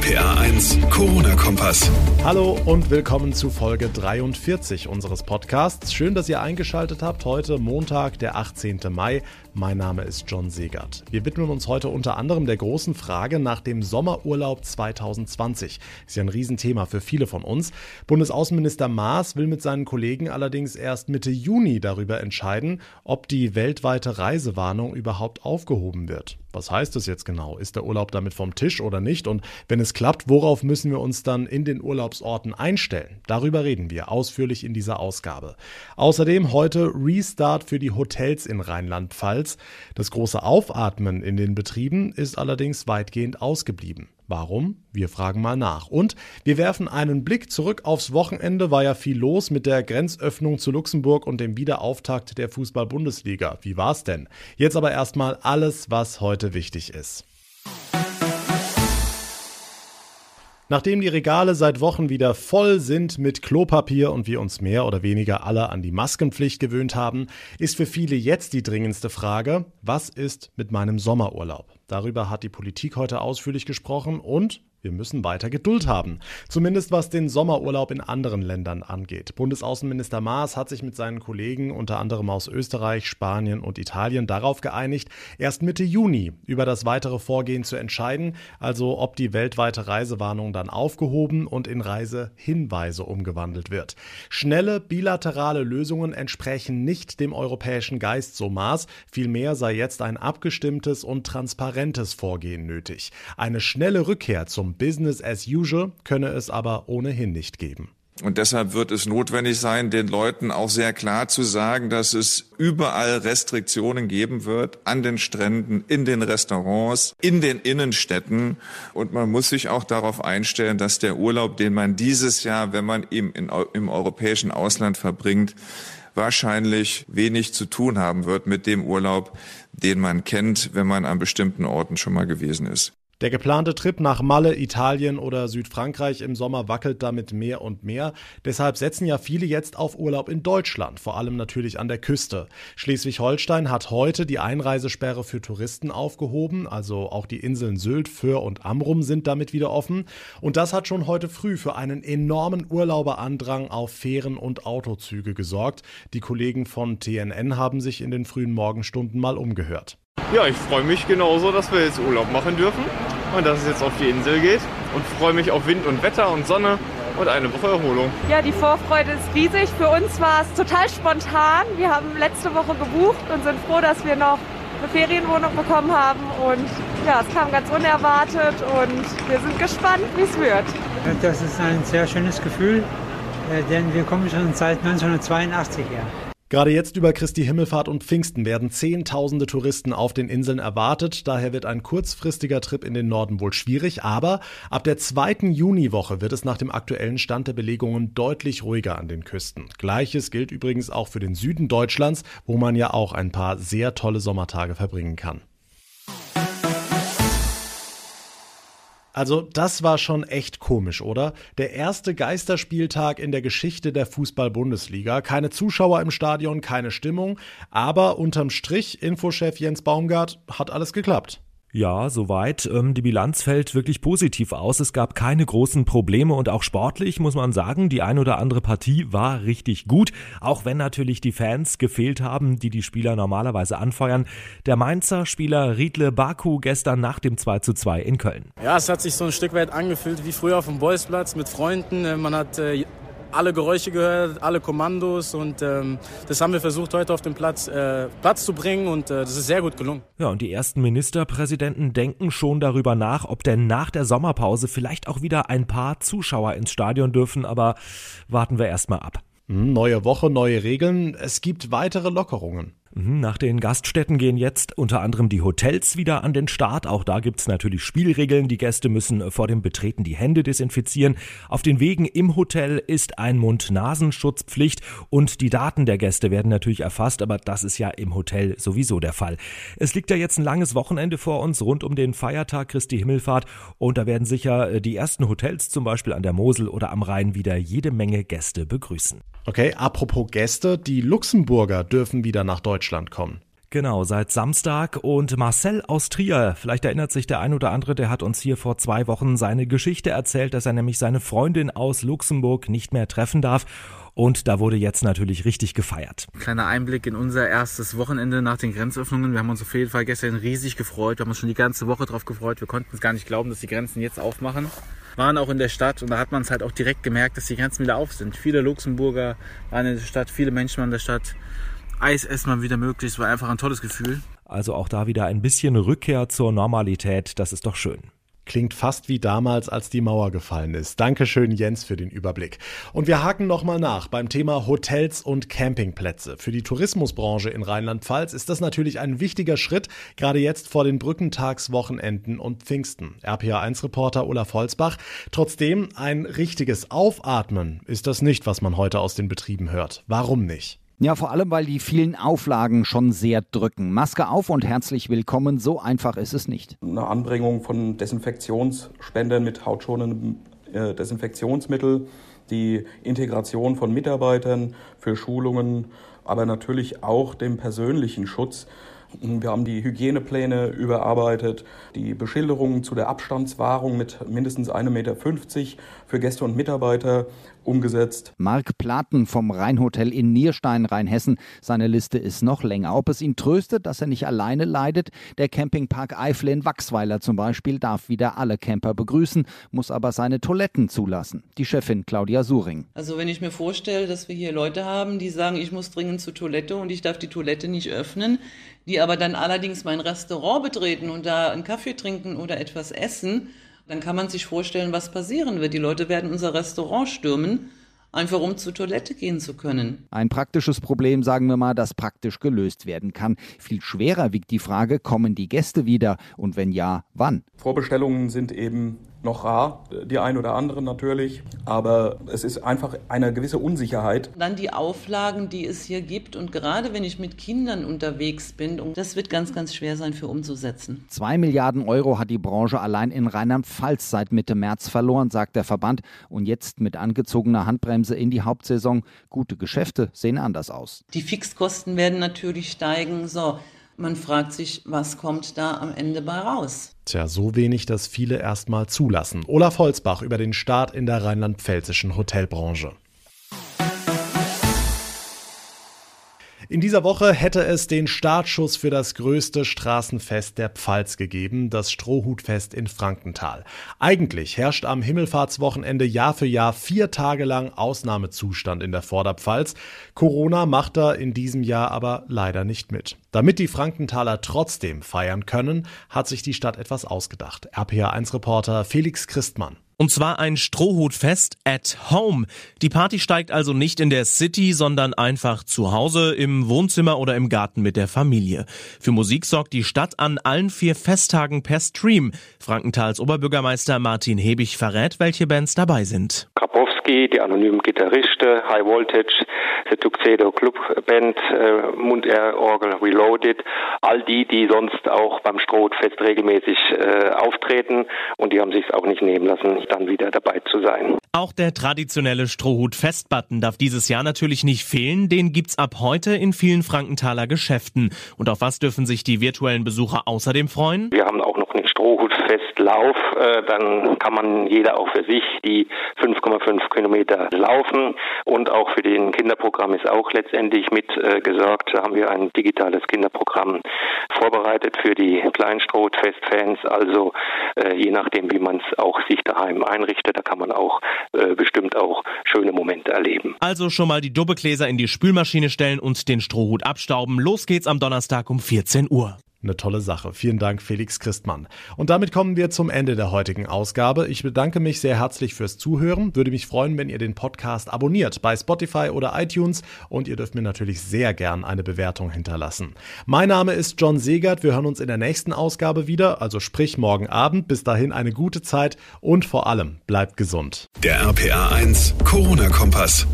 RPA 1, Corona-Kompass. Hallo und willkommen zu Folge 43 unseres Podcasts. Schön, dass ihr eingeschaltet habt. Heute Montag, der 18. Mai. Mein Name ist John Segert. Wir widmen uns heute unter anderem der großen Frage nach dem Sommerurlaub 2020. Ist ja ein Riesenthema für viele von uns. Bundesaußenminister Maas will mit seinen Kollegen allerdings erst Mitte Juni darüber entscheiden, ob die weltweite Reisewarnung überhaupt aufgehoben wird. Was heißt das jetzt genau? Ist der Urlaub damit vom Tisch oder nicht? Und wenn es klappt, worauf müssen wir uns dann in den Urlaubsorten einstellen? Darüber reden wir ausführlich in dieser Ausgabe. Außerdem heute Restart für die Hotels in Rheinland-Pfalz. Das große Aufatmen in den Betrieben ist allerdings weitgehend ausgeblieben. Warum? Wir fragen mal nach. Und wir werfen einen Blick zurück aufs Wochenende. War ja viel los mit der Grenzöffnung zu Luxemburg und dem Wiederauftakt der Fußball-Bundesliga. Wie war's denn? Jetzt aber erstmal alles, was heute wichtig ist. Nachdem die Regale seit Wochen wieder voll sind mit Klopapier und wir uns mehr oder weniger alle an die Maskenpflicht gewöhnt haben, ist für viele jetzt die dringendste Frage, was ist mit meinem Sommerurlaub? Darüber hat die Politik heute ausführlich gesprochen und wir müssen weiter Geduld haben. Zumindest was den Sommerurlaub in anderen Ländern angeht. Bundesaußenminister Maas hat sich mit seinen Kollegen, unter anderem aus Österreich, Spanien und Italien, darauf geeinigt, erst Mitte Juni über das weitere Vorgehen zu entscheiden, also ob die weltweite Reisewarnung dann aufgehoben und in Reisehinweise umgewandelt wird. Schnelle bilaterale Lösungen entsprechen nicht dem europäischen Geist, so Maas. Vielmehr sei jetzt ein abgestimmtes und transparentes Vorgehen nötig. Eine schnelle Rückkehr zum Business as usual könne es aber ohnehin nicht geben. Und deshalb wird es notwendig sein, den Leuten auch sehr klar zu sagen, dass es überall Restriktionen geben wird, an den Stränden, in den Restaurants, in den Innenstädten. Und man muss sich auch darauf einstellen, dass der Urlaub, den man dieses Jahr, wenn man ihn in, im europäischen Ausland verbringt, wahrscheinlich wenig zu tun haben wird mit dem Urlaub, den man kennt, wenn man an bestimmten Orten schon mal gewesen ist. Der geplante Trip nach Malle, Italien oder Südfrankreich im Sommer wackelt damit mehr und mehr. Deshalb setzen ja viele jetzt auf Urlaub in Deutschland, vor allem natürlich an der Küste. Schleswig-Holstein hat heute die Einreisesperre für Touristen aufgehoben, also auch die Inseln Sylt, Föhr und Amrum sind damit wieder offen. Und das hat schon heute früh für einen enormen Urlauberandrang auf Fähren und Autozüge gesorgt. Die Kollegen von TNN haben sich in den frühen Morgenstunden mal umgehört. Ja, ich freue mich genauso, dass wir jetzt Urlaub machen dürfen und dass es jetzt auf die Insel geht und freue mich auf Wind und Wetter und Sonne und eine Woche Erholung. Ja, die Vorfreude ist riesig. Für uns war es total spontan. Wir haben letzte Woche gebucht und sind froh, dass wir noch eine Ferienwohnung bekommen haben und ja, es kam ganz unerwartet und wir sind gespannt, wie es wird. Das ist ein sehr schönes Gefühl, äh, denn wir kommen schon seit 1982 her. Gerade jetzt über Christi Himmelfahrt und Pfingsten werden Zehntausende Touristen auf den Inseln erwartet. Daher wird ein kurzfristiger Trip in den Norden wohl schwierig. Aber ab der zweiten Juniwoche wird es nach dem aktuellen Stand der Belegungen deutlich ruhiger an den Küsten. Gleiches gilt übrigens auch für den Süden Deutschlands, wo man ja auch ein paar sehr tolle Sommertage verbringen kann. Also das war schon echt komisch, oder? Der erste Geisterspieltag in der Geschichte der Fußball-Bundesliga. Keine Zuschauer im Stadion, keine Stimmung, aber unterm Strich, Infochef Jens Baumgart, hat alles geklappt. Ja, soweit. Ähm, die Bilanz fällt wirklich positiv aus. Es gab keine großen Probleme und auch sportlich muss man sagen, die ein oder andere Partie war richtig gut, auch wenn natürlich die Fans gefehlt haben, die die Spieler normalerweise anfeuern. Der Mainzer Spieler Riedle Baku gestern nach dem 2 zu 2 in Köln. Ja, es hat sich so ein Stück weit angefühlt wie früher auf dem Bolzplatz mit Freunden. Äh, man hat äh, alle Geräusche gehört, alle Kommandos und ähm, das haben wir versucht heute auf dem Platz, äh, Platz zu bringen und äh, das ist sehr gut gelungen. Ja, und die ersten Ministerpräsidenten denken schon darüber nach, ob denn nach der Sommerpause vielleicht auch wieder ein paar Zuschauer ins Stadion dürfen, aber warten wir erstmal ab. Neue Woche, neue Regeln. Es gibt weitere Lockerungen. Mhm, nach den Gaststätten gehen jetzt unter anderem die Hotels wieder an den Start. Auch da gibt's natürlich Spielregeln. Die Gäste müssen vor dem Betreten die Hände desinfizieren. Auf den Wegen im Hotel ist ein Mund-Nasenschutzpflicht und die Daten der Gäste werden natürlich erfasst, aber das ist ja im Hotel sowieso der Fall. Es liegt ja jetzt ein langes Wochenende vor uns rund um den Feiertag Christi Himmelfahrt und da werden sicher äh, die ersten Hotels zum Beispiel an der Mosel oder am Rhein wieder jede Menge Gäste begrüßen. Okay, apropos Gäste, die Luxemburger dürfen wieder nach Deutschland kommen. Genau, seit Samstag und Marcel aus Trier, vielleicht erinnert sich der ein oder andere, der hat uns hier vor zwei Wochen seine Geschichte erzählt, dass er nämlich seine Freundin aus Luxemburg nicht mehr treffen darf und da wurde jetzt natürlich richtig gefeiert. Kleiner Einblick in unser erstes Wochenende nach den Grenzöffnungen. Wir haben uns auf jeden Fall gestern riesig gefreut. Wir haben uns schon die ganze Woche drauf gefreut. Wir konnten es gar nicht glauben, dass die Grenzen jetzt aufmachen. Waren auch in der Stadt und da hat man es halt auch direkt gemerkt, dass die Grenzen wieder auf sind. Viele Luxemburger waren in der Stadt, viele Menschen waren in der Stadt. Eis essen mal wieder möglich. Es war einfach ein tolles Gefühl. Also auch da wieder ein bisschen Rückkehr zur Normalität. Das ist doch schön. Klingt fast wie damals, als die Mauer gefallen ist. Dankeschön, Jens, für den Überblick. Und wir haken nochmal nach beim Thema Hotels und Campingplätze. Für die Tourismusbranche in Rheinland-Pfalz ist das natürlich ein wichtiger Schritt, gerade jetzt vor den Brückentagswochenenden und Pfingsten. RPA1-Reporter Olaf Holzbach. Trotzdem, ein richtiges Aufatmen ist das nicht, was man heute aus den Betrieben hört. Warum nicht? Ja, vor allem, weil die vielen Auflagen schon sehr drücken. Maske auf und herzlich willkommen. So einfach ist es nicht. Eine Anbringung von Desinfektionsspendern mit hautschonendem äh, Desinfektionsmittel, die Integration von Mitarbeitern für Schulungen, aber natürlich auch dem persönlichen Schutz. Wir haben die Hygienepläne überarbeitet, die Beschilderungen zu der Abstandswahrung mit mindestens 1,50 Meter für Gäste und Mitarbeiter umgesetzt. Mark Platen vom Rheinhotel in Nierstein, Rheinhessen. Seine Liste ist noch länger. Ob es ihn tröstet, dass er nicht alleine leidet? Der Campingpark Eifel in Wachsweiler zum Beispiel darf wieder alle Camper begrüßen, muss aber seine Toiletten zulassen. Die Chefin Claudia Suring. Also wenn ich mir vorstelle, dass wir hier Leute haben, die sagen, ich muss dringend zur Toilette und ich darf die Toilette nicht öffnen, die aber dann allerdings mein Restaurant betreten und da einen Kaffee trinken oder etwas essen, dann kann man sich vorstellen, was passieren wird. Die Leute werden unser Restaurant stürmen, einfach um zur Toilette gehen zu können. Ein praktisches Problem, sagen wir mal, das praktisch gelöst werden kann. Viel schwerer wiegt die Frage, kommen die Gäste wieder und wenn ja, wann? Vorbestellungen sind eben noch rar, die ein oder anderen natürlich, aber es ist einfach eine gewisse Unsicherheit. Dann die Auflagen, die es hier gibt und gerade wenn ich mit Kindern unterwegs bin, das wird ganz, ganz schwer sein für umzusetzen. Zwei Milliarden Euro hat die Branche allein in Rheinland-Pfalz seit Mitte März verloren, sagt der Verband. Und jetzt mit angezogener Handbremse in die Hauptsaison. Gute Geschäfte sehen anders aus. Die Fixkosten werden natürlich steigen. So, man fragt sich, was kommt da am Ende bei raus? Tja, so wenig, dass viele erstmal zulassen. Olaf Holzbach über den Start in der rheinland-pfälzischen Hotelbranche. In dieser Woche hätte es den Startschuss für das größte Straßenfest der Pfalz gegeben, das Strohhutfest in Frankenthal. Eigentlich herrscht am Himmelfahrtswochenende Jahr für Jahr vier Tage lang Ausnahmezustand in der Vorderpfalz. Corona macht da in diesem Jahr aber leider nicht mit. Damit die Frankenthaler trotzdem feiern können, hat sich die Stadt etwas ausgedacht. RPA1-Reporter Felix Christmann. Und zwar ein Strohhutfest at home. Die Party steigt also nicht in der City, sondern einfach zu Hause, im Wohnzimmer oder im Garten mit der Familie. Für Musik sorgt die Stadt an allen vier Festtagen per Stream. Frankenthals Oberbürgermeister Martin Hebig verrät, welche Bands dabei sind. Krapowski, die anonymen Gitarristen, High Voltage, The Tuxedo Club Band, äh, Mundair Orgel Reloaded, all die, die sonst auch beim Strohhutfest regelmäßig äh, auftreten und die haben sich auch nicht nehmen lassen, dann wieder dabei zu sein. Auch der traditionelle Strohhut-Festbutton darf dieses Jahr natürlich nicht fehlen. Den gibt's ab heute in vielen Frankenthaler Geschäften. Und auf was dürfen sich die virtuellen Besucher außerdem freuen? Wir haben auch noch einen Strohhutfestlauf. Äh, dann kann man jeder auch für sich die 5,5 Kilometer laufen. Und auch für den Kinderprogramm ist auch letztendlich mit äh, gesorgt. Da haben wir ein digitales Kinderprogramm vorbereitet für die kleinen Strohhutfest-Fans. Also äh, je nachdem, wie man es auch sich daheim einrichtet, da kann man auch äh, bestimmt auch schöne Momente erleben. Also schon mal die Dubbegläser in die Spülmaschine stellen und den Strohhut abstauben. Los geht's am Donnerstag um 14 Uhr. Eine tolle Sache. Vielen Dank, Felix Christmann. Und damit kommen wir zum Ende der heutigen Ausgabe. Ich bedanke mich sehr herzlich fürs Zuhören. Würde mich freuen, wenn ihr den Podcast abonniert bei Spotify oder iTunes. Und ihr dürft mir natürlich sehr gern eine Bewertung hinterlassen. Mein Name ist John Segert. Wir hören uns in der nächsten Ausgabe wieder, also sprich morgen Abend. Bis dahin eine gute Zeit und vor allem bleibt gesund. Der RPA 1 Corona-Kompass.